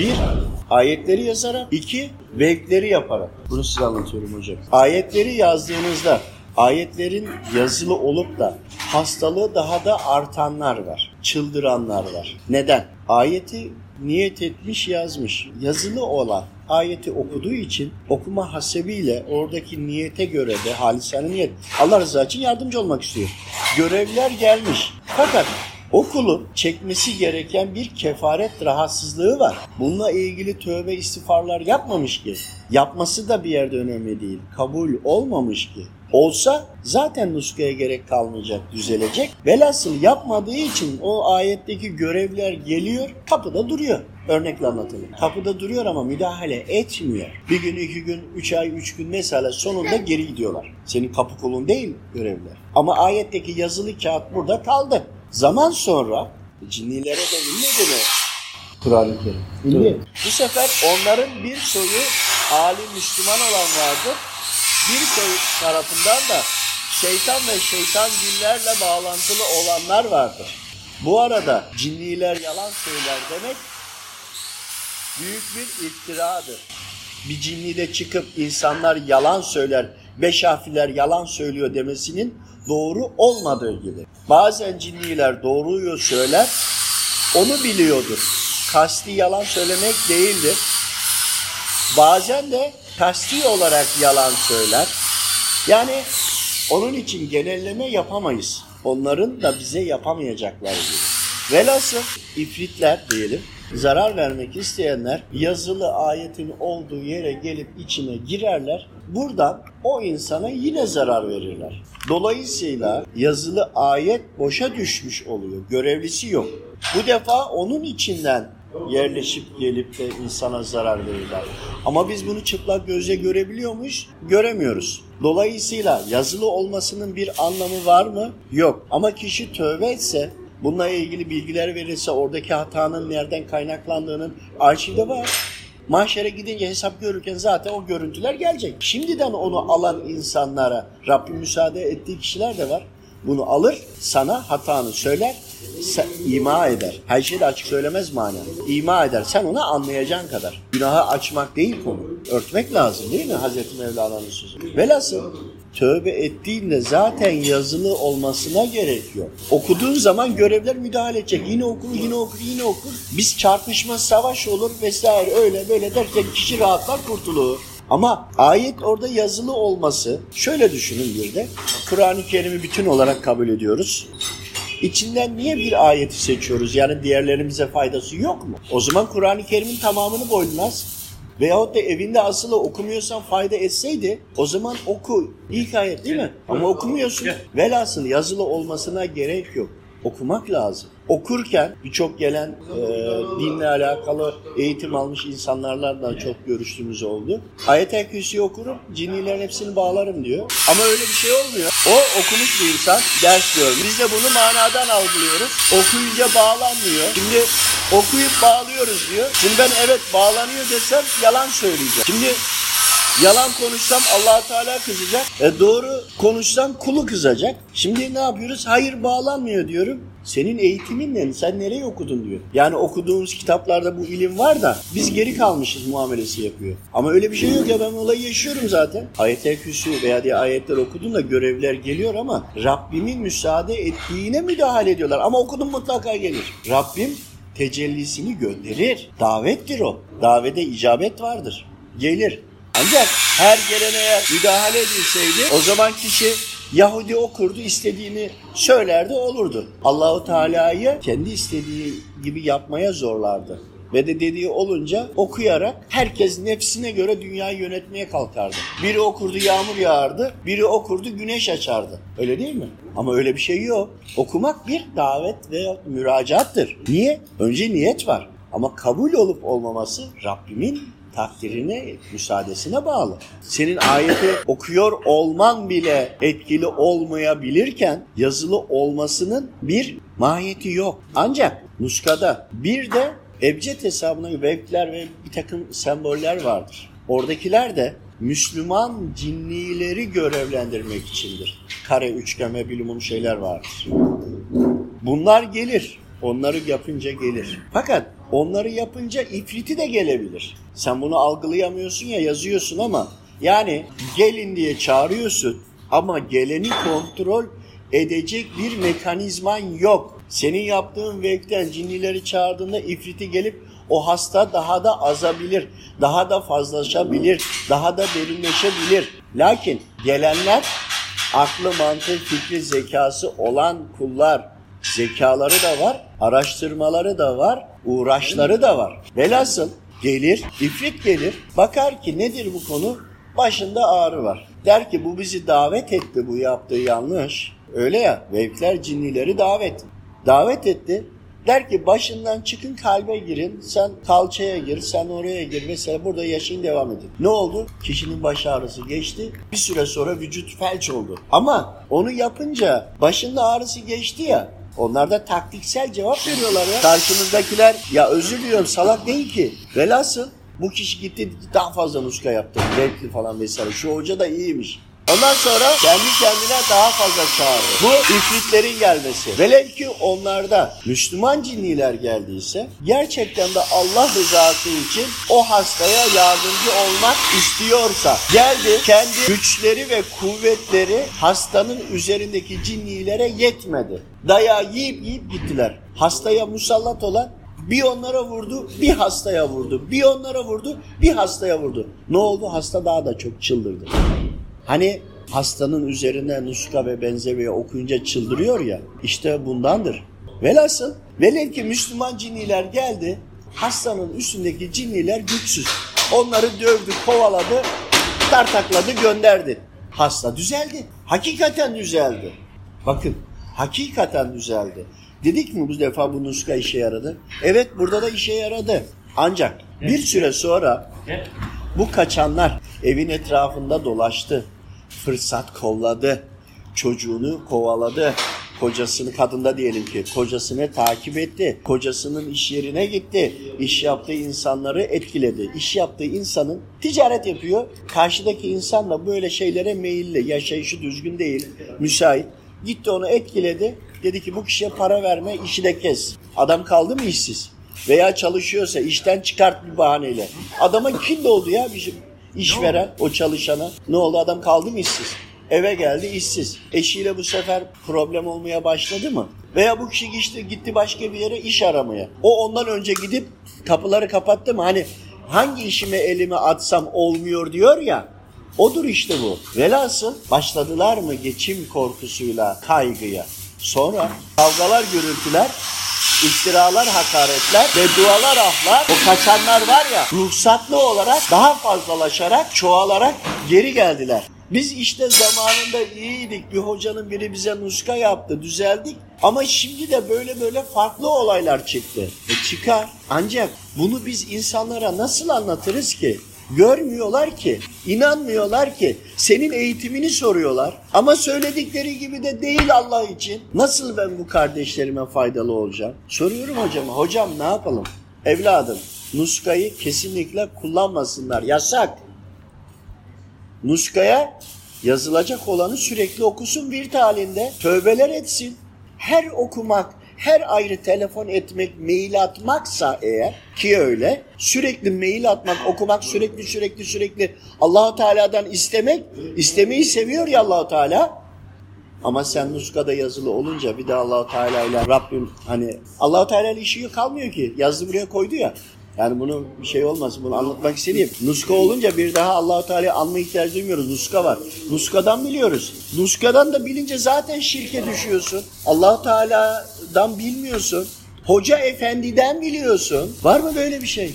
Bir, ayetleri yazarak. iki vevkleri yaparak. Bunu size anlatıyorum hocam. Ayetleri yazdığınızda ayetlerin yazılı olup da hastalığı daha da artanlar var. Çıldıranlar var. Neden? Ayeti niyet etmiş yazmış. Yazılı olan ayeti okuduğu için okuma hasebiyle oradaki niyete göre de halisane niyet Allah rızası için yardımcı olmak istiyor. Görevler gelmiş. Fakat Okulun çekmesi gereken bir kefaret rahatsızlığı var. Bununla ilgili tövbe istiğfarlar yapmamış ki. Yapması da bir yerde önemli değil. Kabul olmamış ki. Olsa zaten nuskaya gerek kalmayacak, düzelecek. Velhasıl yapmadığı için o ayetteki görevler geliyor, kapıda duruyor. Örnekle anlatalım. Kapıda duruyor ama müdahale etmiyor. Bir gün, iki gün, üç ay, üç gün mesela sonunda geri gidiyorlar. Senin kapı kolun değil görevler. Ama ayetteki yazılı kağıt burada kaldı. Zaman sonra cinnilere de ünlü mi? Kur'an-ı Kerim. Ünlü. Bu sefer onların bir soyu alim Müslüman olan vardır. Bir soy tarafından da şeytan ve şeytan cinlerle bağlantılı olanlar vardır. Bu arada cinniler yalan söyler demek büyük bir iftiradır. Bir cinni de çıkıp insanlar yalan söyler, beş harfler yalan söylüyor demesinin doğru olmadığı gibi. Bazen cinniler doğruyu söyler, onu biliyordur. Kasti yalan söylemek değildir. Bazen de kasti olarak yalan söyler. Yani onun için genelleme yapamayız. Onların da bize yapamayacakları gibi. Velhasıl ifritler diyelim, zarar vermek isteyenler yazılı ayetin olduğu yere gelip içine girerler. Buradan o insana yine zarar verirler. Dolayısıyla yazılı ayet boşa düşmüş oluyor. Görevlisi yok. Bu defa onun içinden yerleşip gelip de insana zarar verirler. Ama biz bunu çıplak gözle görebiliyor muyuz? Göremiyoruz. Dolayısıyla yazılı olmasının bir anlamı var mı? Yok. Ama kişi tövbe etse, bununla ilgili bilgiler verirse oradaki hatanın nereden kaynaklandığının arşivde var. Mahşere gidince hesap görürken zaten o görüntüler gelecek. Şimdiden onu alan insanlara Rabbim müsaade ettiği kişiler de var. Bunu alır, sana hatanı söyler, sen, ima eder. Her şeyi de açık söylemez manen. İma eder. Sen onu anlayacağın kadar. Günahı açmak değil konu. Örtmek lazım değil mi Hazreti Mevlana'nın sözü? Velhasıl tövbe ettiğinde zaten yazılı olmasına gerek yok. Okuduğun zaman görevler müdahale edecek. Yine okur, yine okur, yine okur. Biz çarpışma, savaş olur vesaire öyle böyle derken kişi rahatlar kurtulur. Ama ayet orada yazılı olması, şöyle düşünün bir de, Kur'an-ı Kerim'i bütün olarak kabul ediyoruz. İçinden niye bir ayeti seçiyoruz? Yani diğerlerimize faydası yok mu? O zaman Kur'an-ı Kerim'in tamamını boynunaz. Veyahut da evinde asılı okumuyorsan fayda etseydi o zaman oku. İlk ayet değil mi? Ama okumuyorsun. Velhasıl yazılı olmasına gerek yok. Okumak lazım. Okurken birçok gelen e, dinle alakalı eğitim almış insanlarla çok görüştüğümüz oldu. Ayet-el Kürsi'yi okurum, cinnilerin hepsini bağlarım diyor. Ama öyle bir şey olmuyor. O okumuş bir insan, ders diyor. Biz de bunu manadan algılıyoruz. Okuyunca bağlanmıyor. Şimdi okuyup bağlıyoruz diyor. Şimdi ben evet bağlanıyor desem yalan söyleyeceğim. Şimdi Yalan konuşsam allah Teala kızacak. E doğru konuşsam kulu kızacak. Şimdi ne yapıyoruz? Hayır bağlanmıyor diyorum. Senin eğitimin ne? Sen nereye okudun diyor. Yani okuduğumuz kitaplarda bu ilim var da biz geri kalmışız muamelesi yapıyor. Ama öyle bir şey yok ya ben olayı yaşıyorum zaten. Ayet-el Kürsü veya diye ayetler okudun da görevler geliyor ama Rabbimin müsaade ettiğine müdahale ediyorlar. Ama okudum mutlaka gelir. Rabbim tecellisini gönderir. Davettir o. Davede icabet vardır. Gelir. Ancak her gelene eğer müdahale edilseydi o zaman kişi Yahudi okurdu, istediğini söylerdi, olurdu. Allahu Teala'yı kendi istediği gibi yapmaya zorlardı. Ve de dediği olunca okuyarak herkes nefsine göre dünyayı yönetmeye kalkardı. Biri okurdu yağmur yağardı, biri okurdu güneş açardı. Öyle değil mi? Ama öyle bir şey yok. Okumak bir davet veya müracaattır. Niye? Önce niyet var. Ama kabul olup olmaması Rabbimin takdirine, müsaadesine bağlı. Senin ayeti okuyor olman bile etkili olmayabilirken yazılı olmasının bir mahiyeti yok. Ancak nuskada bir de ebced hesabına vevkler ve bir takım semboller vardır. Oradakiler de Müslüman cinnileri görevlendirmek içindir. Kare, üçgen ve bilimum şeyler vardır. Bunlar gelir. Onları yapınca gelir. Fakat Onları yapınca ifriti de gelebilir. Sen bunu algılayamıyorsun ya yazıyorsun ama yani gelin diye çağırıyorsun ama geleni kontrol edecek bir mekanizman yok. Senin yaptığın vekten cinnileri çağırdığında ifriti gelip o hasta daha da azabilir, daha da fazlaşabilir, daha da derinleşebilir. Lakin gelenler aklı, mantığı, fikri, zekası olan kullar. Zekaları da var, araştırmaları da var, uğraşları da var. Velhasıl gelir, ifrit gelir, bakar ki nedir bu konu? Başında ağrı var. Der ki bu bizi davet etti, bu yaptığı yanlış. Öyle ya, vevkler cinnileri davet. Davet etti. Der ki başından çıkın kalbe girin, sen kalçaya gir, sen oraya gir mesela burada yaşayın devam edin. Ne oldu? Kişinin baş ağrısı geçti. Bir süre sonra vücut felç oldu. Ama onu yapınca başında ağrısı geçti ya, onlar da taktiksel cevap veriyorlar ya. Karşımızdakiler ya özür diliyorum salak değil ki. Velhasıl bu kişi gitti daha fazla nuska yaptı. Renkli falan vesaire. Şu hoca da iyiymiş. Ondan sonra kendi kendine daha fazla çağırdı. Bu ifritlerin gelmesi. Velev ki onlarda Müslüman cinniler geldiyse gerçekten de Allah rızası için o hastaya yardımcı olmak istiyorsa geldi kendi güçleri ve kuvvetleri hastanın üzerindeki cinnilere yetmedi. Dayağı yiyip yiyip gittiler. Hastaya musallat olan bir onlara vurdu, bir hastaya vurdu. Bir onlara vurdu, bir hastaya vurdu. Ne oldu? Hasta daha da çok çıldırdı. Hani hastanın üzerine nuska ve benzemeyi okuyunca çıldırıyor ya, işte bundandır. Velhasıl, velev ki Müslüman cinniler geldi, hastanın üstündeki cinniler güçsüz. Onları dövdü, kovaladı, tartakladı, gönderdi. Hasta düzeldi. Hakikaten düzeldi. Bakın, hakikaten düzeldi. Dedik mi bu defa bu nuska işe yaradı? Evet, burada da işe yaradı. Ancak bir süre sonra bu kaçanlar evin etrafında dolaştı. Fırsat kolladı. Çocuğunu kovaladı. Kocasını, kadında diyelim ki, kocasını takip etti. Kocasının iş yerine gitti. İş yaptığı insanları etkiledi. İş yaptığı insanın ticaret yapıyor. Karşıdaki insan da böyle şeylere meyilli. Yaşayışı düzgün değil, müsait. Gitti onu etkiledi. Dedi ki bu kişiye para verme, işi de kes. Adam kaldı mı işsiz? Veya çalışıyorsa işten çıkart bir bahaneyle. Adama kim oldu ya bir işveren o çalışana? Ne oldu adam kaldı mı işsiz? Eve geldi işsiz. Eşiyle bu sefer problem olmaya başladı mı? Veya bu kişi gitti, gitti başka bir yere iş aramaya. O ondan önce gidip kapıları kapattı mı? Hani hangi işime elimi atsam olmuyor diyor ya. Odur işte bu. Velhasıl başladılar mı geçim korkusuyla kaygıya. Sonra kavgalar, gürültüler, iftiralar, hakaretler ve dualar, ahlar o kaçanlar var ya ruhsatlı olarak daha fazlalaşarak, çoğalarak geri geldiler. Biz işte zamanında iyiydik. Bir hocanın biri bize nuska yaptı, düzeldik. Ama şimdi de böyle böyle farklı olaylar çıktı. E çıkar. Ancak bunu biz insanlara nasıl anlatırız ki? Görmüyorlar ki, inanmıyorlar ki. Senin eğitimini soruyorlar. Ama söyledikleri gibi de değil Allah için. Nasıl ben bu kardeşlerime faydalı olacağım? Soruyorum hocama. Hocam ne yapalım? Evladım, nuskayı kesinlikle kullanmasınlar. Yasak. Nuskaya yazılacak olanı sürekli okusun bir halinde. Tövbeler etsin. Her okumak, her ayrı telefon etmek, mail atmaksa eğer ki öyle sürekli mail atmak, okumak sürekli sürekli sürekli Allahu Teala'dan istemek, istemeyi seviyor ya Allahu Teala. Ama sen nuskada yazılı olunca bir de Allahu Teala ile Rabbim hani Allahu Teala ile işi kalmıyor ki. Yazdı buraya koydu ya. Yani bunu bir şey olmasın bunu anlatmak istediğim. Nuska olunca bir daha Allahu Teala'yı anma ihtiyacı duymuyoruz. Nuska var. Nuskadan biliyoruz. Nuskadan da bilince zaten şirke düşüyorsun. Allahu Teala'dan bilmiyorsun. Hoca efendiden biliyorsun. Var mı böyle bir şey?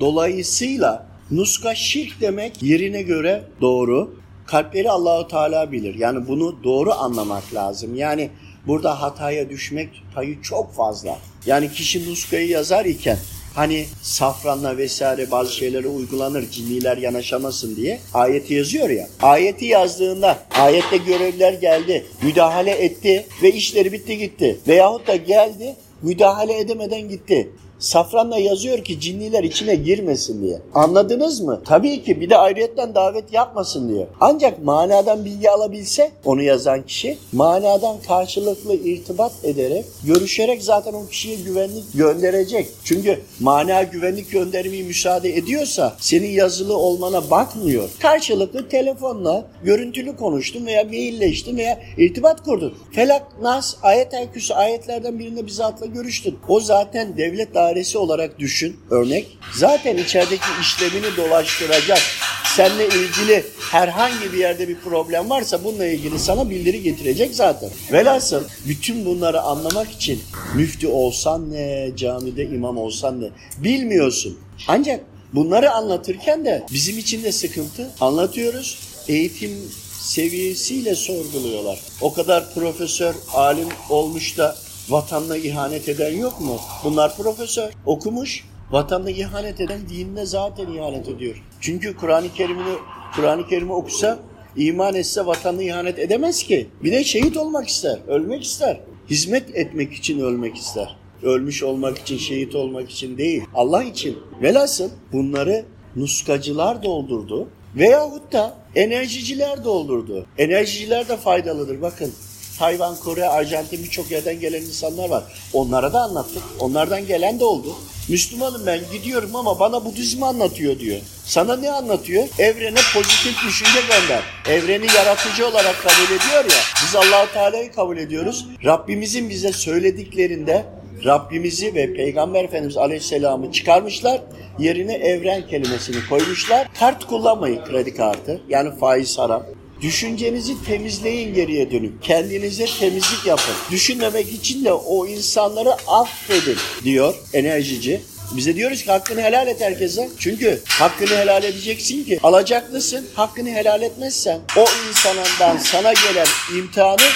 Dolayısıyla nuska şirk demek yerine göre doğru. Kalpleri Allahu Teala bilir. Yani bunu doğru anlamak lazım. Yani burada hataya düşmek payı çok fazla. Yani kişi nuskayı yazar iken hani safranla vesaire bazı şeylere uygulanır cinniler yanaşamasın diye ayeti yazıyor ya. Ayeti yazdığında ayette görevliler geldi, müdahale etti ve işleri bitti gitti. Veyahut da geldi müdahale edemeden gitti. Safranla yazıyor ki cinniler içine girmesin diye. Anladınız mı? Tabii ki bir de ayrıyetten davet yapmasın diyor. Ancak manadan bilgi alabilse onu yazan kişi manadan karşılıklı irtibat ederek, görüşerek zaten o kişiye güvenlik gönderecek. Çünkü mana güvenlik göndermeyi müsaade ediyorsa senin yazılı olmana bakmıyor. Karşılıklı telefonla görüntülü konuştun veya mailleştin veya irtibat kurdun. Felak, Nas, Ayet el Kürsü ayetlerden birinde bir zatla görüştün. O zaten devlet dairesi olarak düşün örnek. Zaten içerideki işlemini dolaştıracak. Seninle ilgili herhangi bir yerde bir problem varsa bununla ilgili sana bildiri getirecek zaten. Velhasıl bütün bunları anlamak için müftü olsan ne, camide imam olsan ne bilmiyorsun. Ancak bunları anlatırken de bizim için de sıkıntı. Anlatıyoruz. Eğitim seviyesiyle sorguluyorlar. O kadar profesör, alim olmuş da vatanına ihanet eden yok mu? Bunlar profesör, okumuş, vatanına ihanet eden dinine zaten ihanet ediyor. Çünkü Kur'an-ı Kerim'ini Kur'an-ı Kerim'i okusa, iman etse vatanına ihanet edemez ki. Bir de şehit olmak ister, ölmek ister. Hizmet etmek için ölmek ister. Ölmüş olmak için, şehit olmak için değil. Allah için. Velhasıl bunları nuskacılar doldurdu. Veyahut da enerjiciler doldurdu. Enerjiciler de faydalıdır. Bakın Tayvan, Kore, Arjantin birçok yerden gelen insanlar var. Onlara da anlattık. Onlardan gelen de oldu. Müslümanım ben gidiyorum ama bana Budizmi anlatıyor diyor. Sana ne anlatıyor? Evrene pozitif düşünce gönder. Evreni yaratıcı olarak kabul ediyor ya. Biz Allahu Teala'yı kabul ediyoruz. Rabbimizin bize söylediklerinde Rabbimizi ve Peygamber Efendimiz Aleyhisselam'ı çıkarmışlar. Yerine evren kelimesini koymuşlar. Kart kullanmayın kredi kartı. Yani faiz haram. Düşüncenizi temizleyin geriye dönüp. Kendinize temizlik yapın. Düşünmemek için de o insanları affedin diyor enerjici. Bize diyoruz ki hakkını helal et herkese. Çünkü hakkını helal edeceksin ki alacaklısın. Hakkını helal etmezsen o insanından sana gelen imtihanı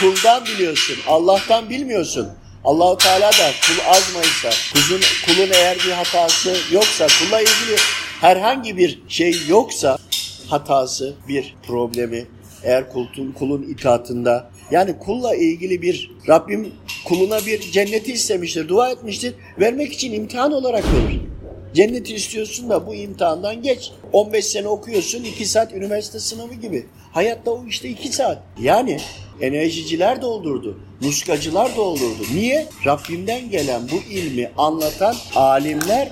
kuldan biliyorsun. Allah'tan bilmiyorsun. Allahu Teala da kul azmaysa, kuzun, kulun eğer bir hatası yoksa, kulla ilgili herhangi bir şey yoksa, hatası, bir problemi, eğer kulun, kulun itaatında, yani kulla ilgili bir Rabbim kuluna bir cenneti istemiştir, dua etmiştir, vermek için imtihan olarak verir. Cenneti istiyorsun da bu imtihandan geç. 15 sene okuyorsun, 2 saat üniversite sınavı gibi. Hayatta o işte 2 saat. Yani enerjiciler doldurdu, nuskacılar doldurdu. Niye? Rabbimden gelen bu ilmi anlatan alimler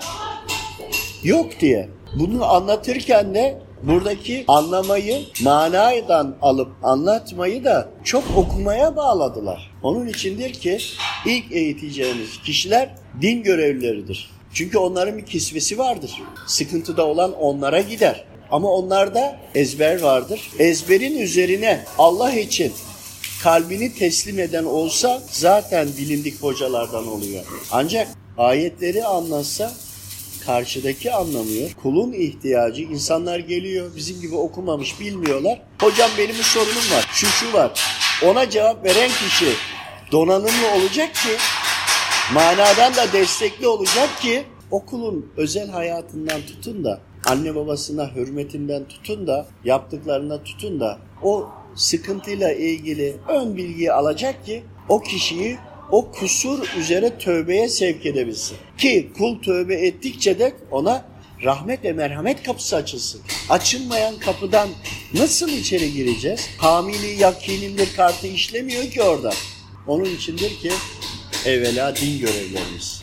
yok diye. Bunu anlatırken de buradaki anlamayı manadan alıp anlatmayı da çok okumaya bağladılar. Onun içindir ki ilk eğiteceğiniz kişiler din görevlileridir. Çünkü onların bir kisvesi vardır. Sıkıntıda olan onlara gider. Ama onlarda ezber vardır. Ezberin üzerine Allah için kalbini teslim eden olsa zaten bilindik hocalardan oluyor. Ancak ayetleri anlatsa karşıdaki anlamıyor. Kulun ihtiyacı insanlar geliyor bizim gibi okumamış bilmiyorlar. Hocam benim bir sorunum var. Şu şu var. Ona cevap veren kişi donanımlı olacak ki manadan da destekli olacak ki okulun özel hayatından tutun da anne babasına hürmetinden tutun da yaptıklarına tutun da o sıkıntıyla ilgili ön bilgiyi alacak ki o kişiyi o kusur üzere tövbeye sevk edebilsin. Ki kul tövbe ettikçe de ona rahmet ve merhamet kapısı açılsın. Açılmayan kapıdan nasıl içeri gireceğiz? Hamili yakinindir kartı işlemiyor ki orada. Onun içindir ki evvela din görevlerimiz.